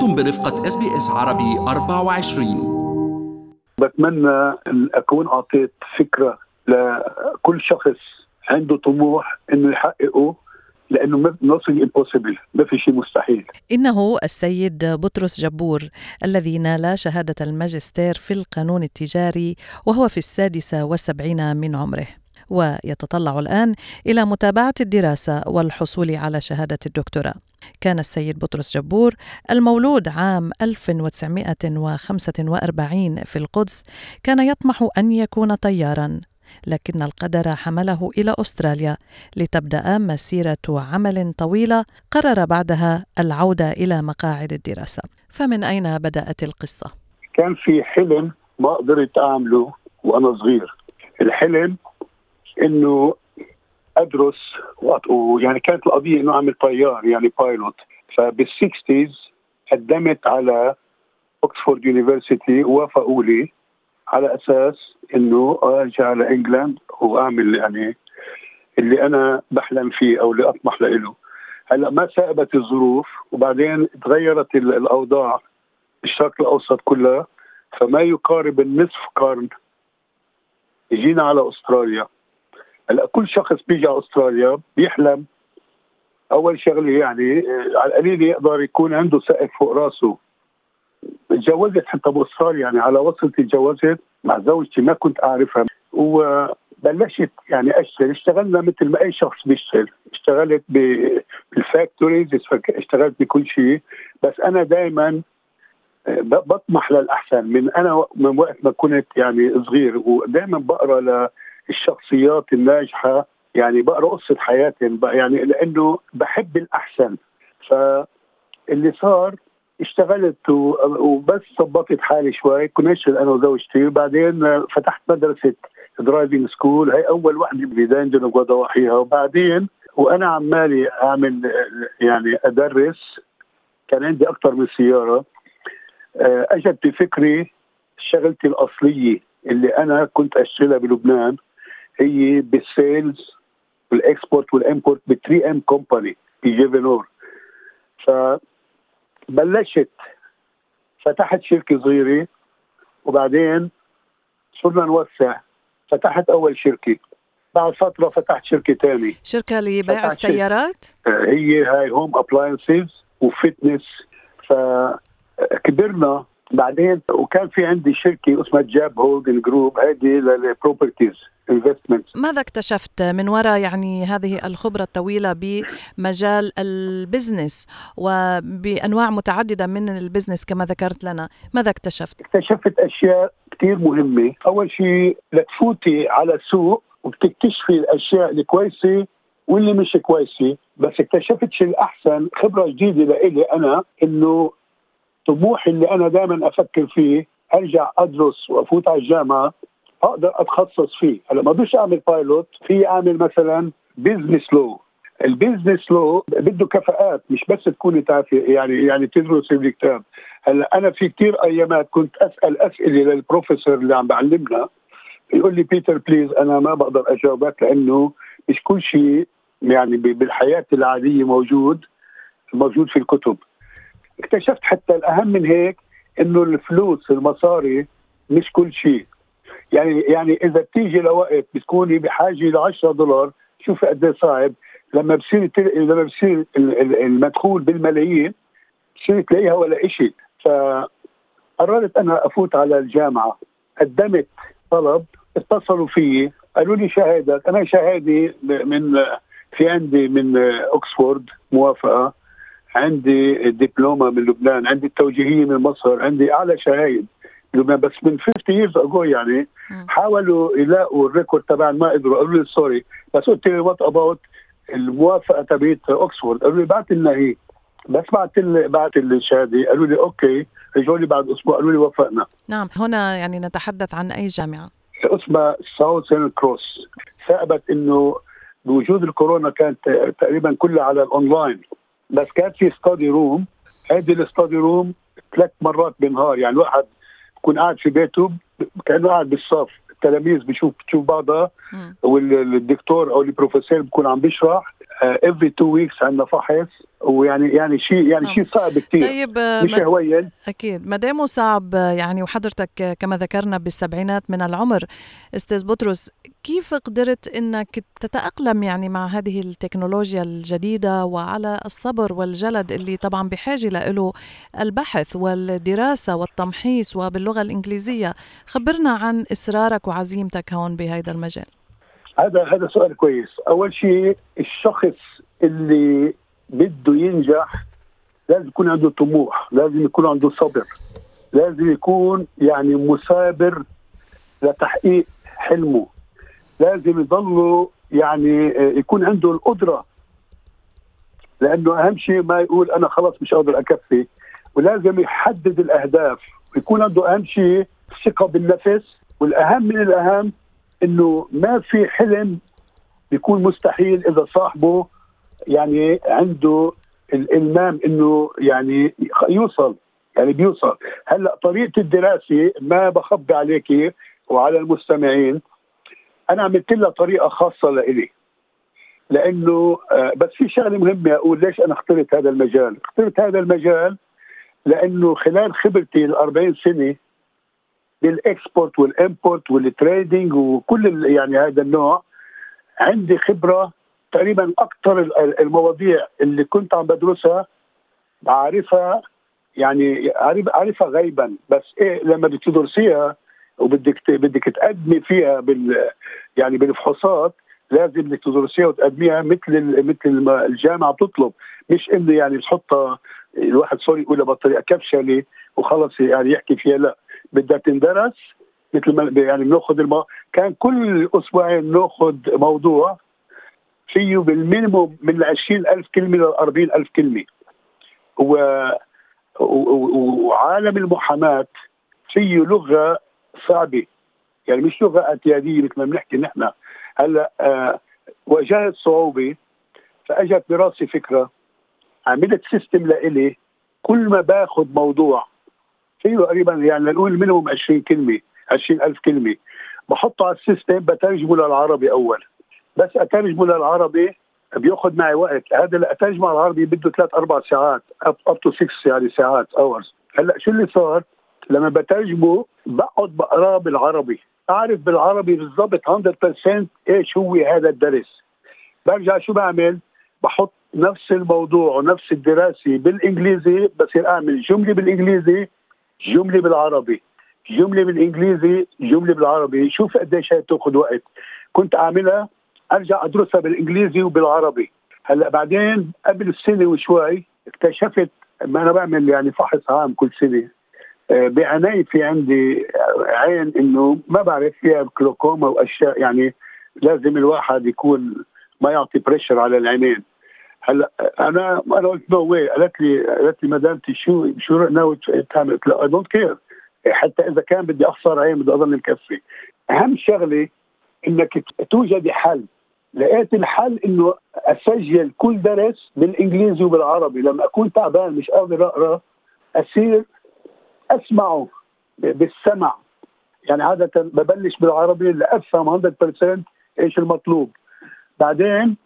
أنتم برفقة SBS عربي 24 بتمنى أن أكون أعطيت فكرة لكل شخص عنده طموح أنه يحققه لأنه nothing impossible ما في شيء مستحيل. إنه السيد بطرس جبور الذي نال شهادة الماجستير في القانون التجاري وهو في السادسة والسبعين من عمره. ويتطلع الآن إلى متابعة الدراسة والحصول على شهادة الدكتوراه. كان السيد بطرس جبور المولود عام 1945 في القدس كان يطمح أن يكون طيارا لكن القدر حمله إلى أستراليا لتبدأ مسيرة عمل طويلة قرر بعدها العودة إلى مقاعد الدراسة. فمن أين بدأت القصة؟ كان في حلم ما قدرت أعمله وأنا صغير. الحلم إنه أدرس ويعني كانت القضية إنه أعمل طيار يعني pilot فبال sixties قدمت على Oxford University وافقوا لي على أساس إنه أرجع على وأعمل يعني اللي أنا بحلم فيه أو اللي أطمح له. هلأ ما ساعدت الظروف وبعدين تغيرت الأوضاع بالشرق الأوسط كلها. فما يقارب النصف قرن جينا على أستراليا. هلا كل شخص بيجي على أستراليا بيحلم. أول شغلة يعني على القليل يقدر يكون عنده سقف فوق راسه. تجوزت حتى بأستراليا يعني على وصلت تجوزت مع زوجتي ما كنت أعرفها. وبلشت يعني أشتغل. اشتغلنا مثل ما أي شخص بيشتغل. اشتغلت بالفاكتوريز اشتغلت بكل شيء. بس أنا دائما آه، بطمح للأحسن. من أنا من وقت ما كنت يعني صغير ودائما بقرأ للشخصيات الناجحة يعني بقرأ قصة حياتهم يعني لأنه بحب الأحسن. فاللي صار اشتغلت وبس ظبطت حالي شوي نشتغل أنا وزوجتي وبعدين فتحت مدرسة driving school هي أول وحده بلندن وضواحيها وبعدين وأنا عمالي أعمل يعني أدرس كان عندي أكثر من سيارة. آه، أجت بفكري شغلتي الأصلية اللي أنا كنت أشتغلها بلبنان. هي بال sales وال export وال import ب 3M company بجيفنور ف بلشت فتحت شركة صغيرة وبعدين صرنا نوسع. فتحت أول شركة. بعد فترة فتحت شركة ثانية شركة لبيع السيارات. هي هاي home appliances و fitness. فكبرنا بعدين وكان في عندي شركة اسمها جاب holding group هذه لل properties investment ماذا اكتشفت من وراء يعني هذه الخبرة الطويلة بمجال ال business وبأنواع متعددة من ال business كما ذكرت لنا؟ ماذا اكتشفت؟ اكتشفت أشياء كثير مهمة. أول شيء لتفوتي على سوق وبتكتشفي الأشياء الكويسة واللي مش كويسة. بس اكتشفت شيء الأحسن خبرة جديدة لإلي أنا إنه طموحي اللي أنا دائما أفكر فيه أرجع أدرس وأفوت على الجامعة أقدر أتخصص فيه. هلأ ما بديش أعمل pilot في أعمل مثلا business law ال business law بده كفاءات مش بس تكوني تعرفي يعني يعني تدرسي بالكتاب هلأ أنا في كثير أيامات كنت أسأل أسئلة للبروفيسور اللي عم بعلمنا. يقول لي بيتر please أنا ما بقدر أجاوبك لأنه مش كل شيء يعني بالحياة العادية موجود موجود في الكتب. اكتشفت حتى الأهم من هيك إنه الفلوس المصاري مش كل شيء. يعني يعني إذا بتيجي لوقت بتكوني بحاجة ل 10 دولار شوفي قد إيه صعب. لما بصير لما بصير المدخول بالملايين بصير تلاقيها ولا شيء فقررت أنا أفوت على الجامعة. قدمت طلب اتصلوا فيي قالوا لي شهادة. أنا شهادي من في عندي من اوكسفورد موافقة. عندي دبلومة من لبنان عندي التوجيهيه من مصر عندي أعلى شهايد لبنان. بس من 50 years ago يعني حاولوا يلاقوا ال record تبع ما قدروا قالوا لي sorry بس قلت لي what about الموافقة تبعت اوكسفورد قالوا لي بعت لنا هي. بس بعت لي بعت لي الشهاده قالوا لي okay رجعوا لي بعد أسبوع قالوا لي وافقنا. نعم هنا يعني نتحدث عن أي جامعة؟ اسمها Southern Cross ثابت إنه بوجود الكورونا كانت تقريبا كلها على الاونلاين بس كانت في study room هذه ال study room ثلاث مرات بالنهار يعني الواحد بكون قاعد في بيته كأنه قاعد بالصف. التلاميذ بشوف بتشوف بعضها والدكتور أو البروفيسور بكون عم بيشرح. every two weeks عندنا فحص ويعني يعني شيء يعني نعم. شيء صعب كثير طيب آه، مش ما- هوين أكيد. ما دامه صعب آه، يعني وحضرتك آه، كما ذكرنا بالسبعينات من العمر. أستاذ بطرس كيف قدرت أنك تتأقلم يعني مع هذه التكنولوجيا الجديدة وعلى الصبر والجلد اللي طبعا بحاجة له البحث والدراسة والتمحيص وباللغة الإنجليزية؟ خبرنا عن إصرارك وعزيمتك هون بهذا المجال. هذا هذا سؤال كويس. أول شيء الشخص اللي بده ينجح لازم يكون عنده طموح لازم يكون عنده صبر لازم يكون يعني مثابر لتحقيق حلمه. لازم يضله يعني آه، يكون عنده القدرة. لأنه أهم شيء ما يقول أنا خلص مش قادر أكفي. ولازم يحدد الأهداف. ويكون عنده أهم شيء ثقه بالنفس. والأهم من الأهم إنه ما في حلم بيكون مستحيل إذا صاحبه يعني عنده الإلمام إنه يعني يوصل يعني بيوصل. هلأ طريقة الدراسة ما بخبي عليك وعلى المستمعين أنا عملت لها طريقة خاصة لإلي. لأنه آه، بس في شغلة مهمة أقول ليش أنا اخترت هذا المجال؟ اخترت هذا المجال لأنه خلال خبرتي ال 40 سنة بال export وال import وال trading وكل يعني هذا النوع. عندي خبرة تقريبا أكثر ال- المواضيع اللي كنت عم بدرسها بعرفها يعني عارف عارفها غيبا. بس إيه لما تدرسيها وبدك بدك تقدمي فيها بال يعني بالفحوصات لازم بدك تدرسيها وتقدميها مثل مثل ما الجامعة بتطلب. مش إنه يعني بتحطها الواحد سوري يقولها بطريقة كبشله وخلص يعني يحكي فيها لا. بدها تندرس مثل ما يعني بناخذ الم... كان كل أسبوعين ناخذ موضوع فيه بالمينيموم من 20000 كلمة ل 40000 كلمة. و... و... وعالم المحاماة فيه لغة صعبة. يعني مش لغة اعتيادية مثل ما بنحكي نحن. هلأ آه واجهت صعوبة فأجت براسي فكرة. عملت system لإلي. كل ما باخذ موضوع فيه تقريبا يعني لنقول minimum 20 كلمة 20000 كلمة. بحطه على ال system بترجمه للعربي أول. بس أترجمه للعربي بياخذ معي وقت. هذا أترجمه على العربي بده ثلاث أربع ساعات up to 6 يعني ساعات hours هلأ شو اللي صار؟ لما بترجمه بقعد بقراه بالعربي. اعرف بالعربي بالضبط 100% إيش هو هذا الدرس. برجع شو بعمل؟ بحط نفس الموضوع ونفس الدراسة بالإنجليزي بصير أعمل جملة بالإنجليزي جملة بالعربي جملة بالإنجليزي جملة بالعربي. شوف قديش هي بتاخذ وقت. كنت اعملها أرجع أدرسها بالإنجليزي وبالعربي. هلأ بعدين قبل السنة وشوي اكتشفت ما أنا بعمل يعني فحص عام كل سنة. آه، بعناية في عندي عين إنه ما بعرف فيها كلوكوما وأشياء يعني لازم الواحد يكون ما يعطي pressure على العينين. هلا أنا أنا قلت no way قالت لي قالت لي مدامتي شو شو ناوي تعمل؟ قلت لها I don't care حتى إذا كان بدي أخسر عين بدي اضل مكفي. أهم شغلة إنك توجدي حل. لقيت الحل إنه أسجل كل درس بالإنجليزي وبالعربي. لما أكون تعبان مش قادر أقرأ أصير أسمعه بالسمع. يعني عادة ببلش بالعربي لأفهم 100% إيش المطلوب. بعدين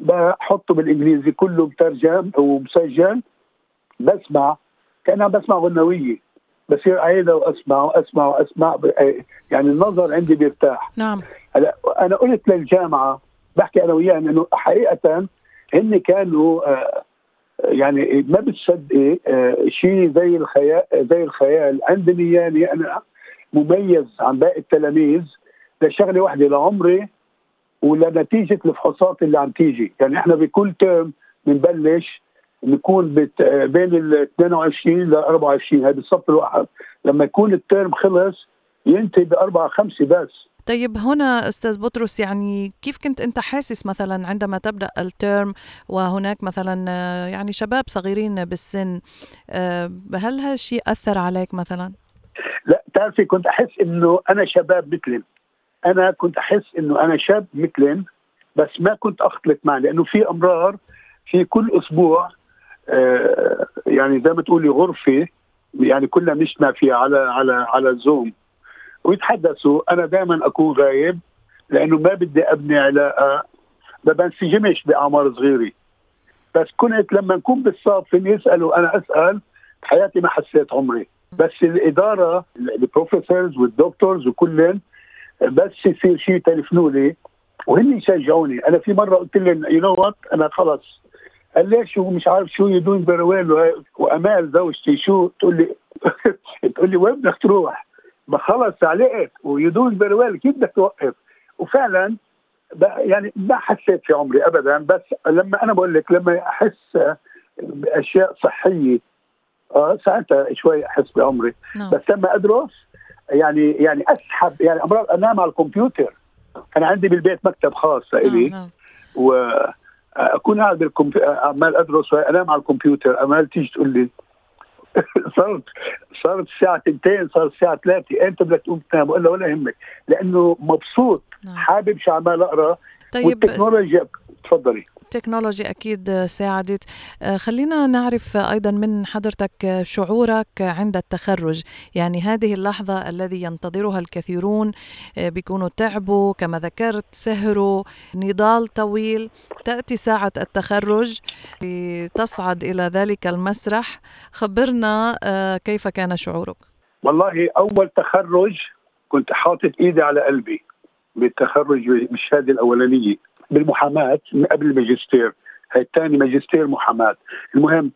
بحطه بالإنجليزي كله مترجم ومسجل. بسمع. كان عم بسمع غنوية. بصير اعيدها وأسمع وأسمع وأسمع. يعني النظر عندي بيرتاح. نعم. هلا أنا قلت للجامعة بحكي أنا وياها إنه حقيقة هن كانوا آه يعني ما بتصدقي آه شيء زي الخيال زي الخيال. عند نياني أنا مميز عن باقي التلاميذ. لشغلة واحدة لعمري. ولنتيجة الفحوصات اللي عم تيجي، يعني إحنا بكل term بنبلش نكون بت بين ال 22 ل 24 هذا الصف الواحد، لما يكون ال term خلص ينتهي باربعه خمسة بس. طيب هنا أستاذ بطرس يعني كيف كنت أنت حاسس مثلا عندما تبدأ ال term وهناك مثلا يعني شباب صغيرين بالسن هل هالشيء أثر عليك مثلا؟ لا بتعرفي كنت أحس إنه أنا شباب مثلهم أنا كنت أحس إنه أنا شاب مثلهم بس ما كنت أختلط معه لأنه في أمرار في كل أسبوع آه يعني زي ما تقولي غرفة يعني كلنا بنجتمع فيها على على على الزوم ويتحدثوا أنا دائما أكون غايب لأنه ما بدي أبني علاقة ما بنسجمش بأعمار صغيرة. بس كنت لما نكون بالصف يسالوا أنا أسأل بحياتي ما حسيت عمري. بس الإدارة ال professors وال doctors وكلهم بس يصير شيء يتلفنوا لي. وهن يشجعوني أنا في مرة قلت لهم you know what أنا خلص. قال ليش ومش عارف شو very well وأمال زوجتي شو؟ تقول لي تقول لي وين بدك تروح؟ ما خلص علقت. فيري ويل كيف بدك توقف؟ وفعلا يعني ما حسيت في عمري ابدا. بس لما أنا بقول لك لما أحس بأشياء صحية آه ساعتها شوي أحس بعمري. نعم. بس لما أدرس يعني يعني أسحب يعني امراض أنام على الكمبيوتر أنا عندي بالبيت مكتب خاص لإلي نعم. نعم. وأكون قاعد بالكمبيوتر عمال أدرس وأنام على الكمبيوتر امال تيجي تقول لي صارت صارت الساعة 2 صارت الساعة 3 إمتى بدك تقوم تنام؟ ولا ولا يهمك لأنه مبسوط نعم. حابب شو عمال أقرأ طيب والتكنولوجيا تفضلي التكنولوجيا أكيد ساعدت. آه، خلينا نعرف أيضا من حضرتك شعورك عند التخرج. يعني هذه اللحظة الذي ينتظرها الكثيرون آه، بيكونوا تعبوا كما ذكرت سهروا نضال طويل تأتي ساعة التخرج. لتصعد إلى ذلك المسرح. خبرنا آه، كيف كان شعورك؟ والله أول تخرج كنت حاطط إيدي على قلبي. بالتخرج بالشهادة الأولانية بالمحاماة من قبل الماجستير. هي الثاني ماجستير محاماة. المهم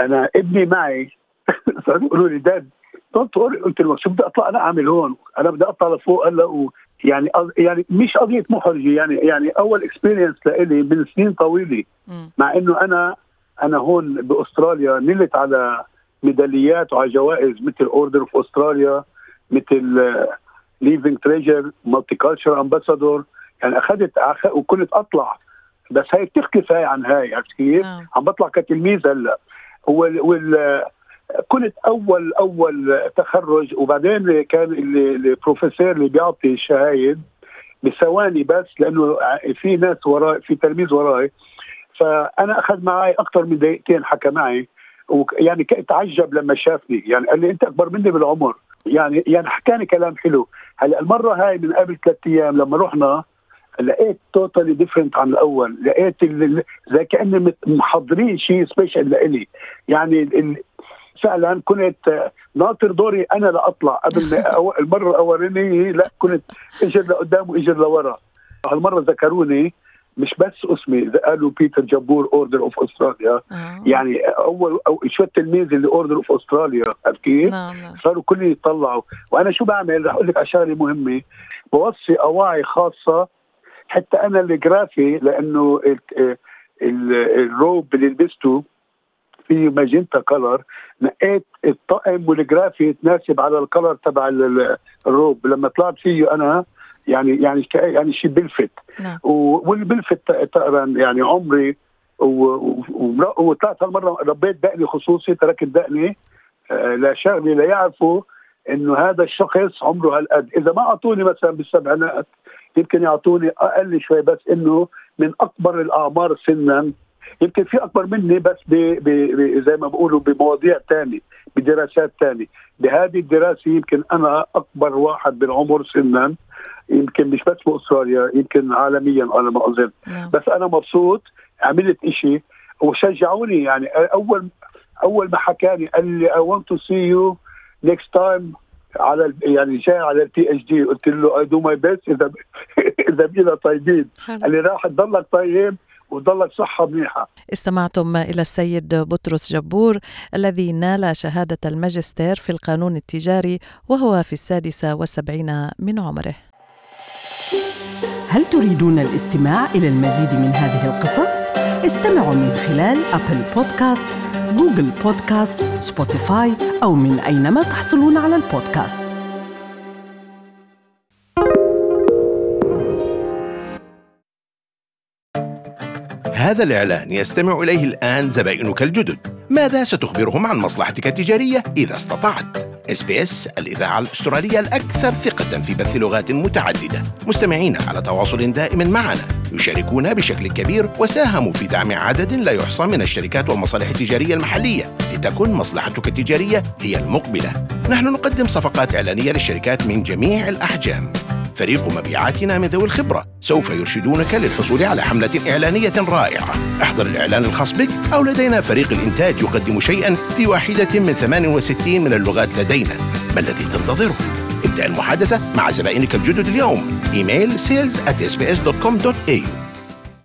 أنا ابني معي صاروا يقولوا لي Dad قلت له شو بدي أطلع أنا أعمل هون؟ أنا بدي أطلع لفوق هلأ يعني يعني مش قضية محرجة يعني يعني أول experience لإلي من سنين طويلة. مع إنه أنا أنا هون بأستراليا نلت على ميداليات وعلى جوائز مثل Order of Australia مثل living treasure multi culture ambassador يعني أخذت وكنت أطلع. بس هي بتختلف هاي عن هاي عرفت كيف؟ آه. عم بطلع كتلميذ هلأ. وال, وال كنت اول أول تخرج وبعدين كان البروفيسور اللي بيعطي الشهايد بثواني بس لأنه في ناس وراي في تلميذ وراي. فأنا أخذ معي أكثر من دقيقتين حكى معي. ويعني تعجب لما شافني. يعني قال لي أنت أكبر مني بالعمر. يعني يعني حكاني كلام حلو. هلا المرة هاي من قبل ثلاث أيام لما رحنا لقيت totally different عن الأول. لقيت زي كأني محضرين شيء special لإلي. يعني فعلا كنت ناطر دوري أنا لأطلع. قبل المرة الأولانية لا كنت إجر لقدام وإجر لورا. هالمرة ذكروني مش بس اسمي قالوا بيتر جبور Order of Australia يعني أول أو شو التلميذ اللي Order of Australia عرفت كيف؟ نعم. صاروا كلهم يطلعوا. وأنا شو بعمل؟ رح أقول لك اشياء مهمة. بوصي أواعي خاصة. حتى أنا الجرافي لأنه الروب اللي لبسته في magenta color نقيت الطقم والجرافة يتناسب على ال colour تبع الروب. لما طلعت فيه أنا يعني يعني يعني شيء بلفت. نعم. واللي بلفت تقريبا يعني عمري وطلعت هالمرة ربيت دقني خصوصي تركت دقني آه، لشغلي ليعرفوا إنه هذا الشخص عمره هالقد. إذا ما أعطوني مثلا بالسبعينات يمكن يعطوني أقل شوي بس إنه من أكبر الأعمار سنا. يمكن في أكبر مني بس بي بي زي ما بقولوا بمواضيع ثانية بدراسات ثانية بهذه الدراسة يمكن أنا أكبر واحد بالعمر سنا. يمكن مش بس بأستراليا يمكن عالميا على ما أظن. نعم. بس أنا مبسوط عملت إشي وشجعوني. يعني أول أول ما حكاني قال لي I want to see you next time على يعني جاي على ال PhD قلت له I do my best إذا إذا بينا طيبين. قال لي راح تضلك طيب وضلك صحة منيحة. استمعتم إلى السيد بطرس جبور الذي نال شهادة الماجستير في القانون التجاري وهو في السادسة والسبعين من عمره. هل تريدون الاستماع إلى المزيد من هذه القصص؟ استمعوا من خلال أبل بودكاست جوجل بودكاست سبوتيفاي أو من أينما تحصلون على البودكاست. هذا الإعلان يستمع إليه الآن زبائنك الجدد. ماذا ستخبرهم عن مصلحتك التجارية إذا استطعت؟ إس بي إس الإذاعة الأسترالية الأكثر ثقة في بث لغات متعددة. مستمعين على تواصل دائم معنا. يشاركون بشكل كبير وساهموا في دعم عدد لا يحصى من الشركات والمصالح التجارية المحلية لتكن مصلحتك التجارية هي المقبلة. نحن نقدم صفقات إعلانية للشركات من جميع الأحجام. فريق مبيعاتنا من ذوي الخبرة. سوف يرشدونك للحصول على حملة إعلانية رائعة. احضر الإعلان الخاص بك أو لدينا فريق الإنتاج يقدم شيئا في واحدة من 68 من اللغات لدينا. ما الذي تنتظره؟ ابدأ المحادثة مع زبائنك الجدد اليوم. إيميل sales at sbs.com.au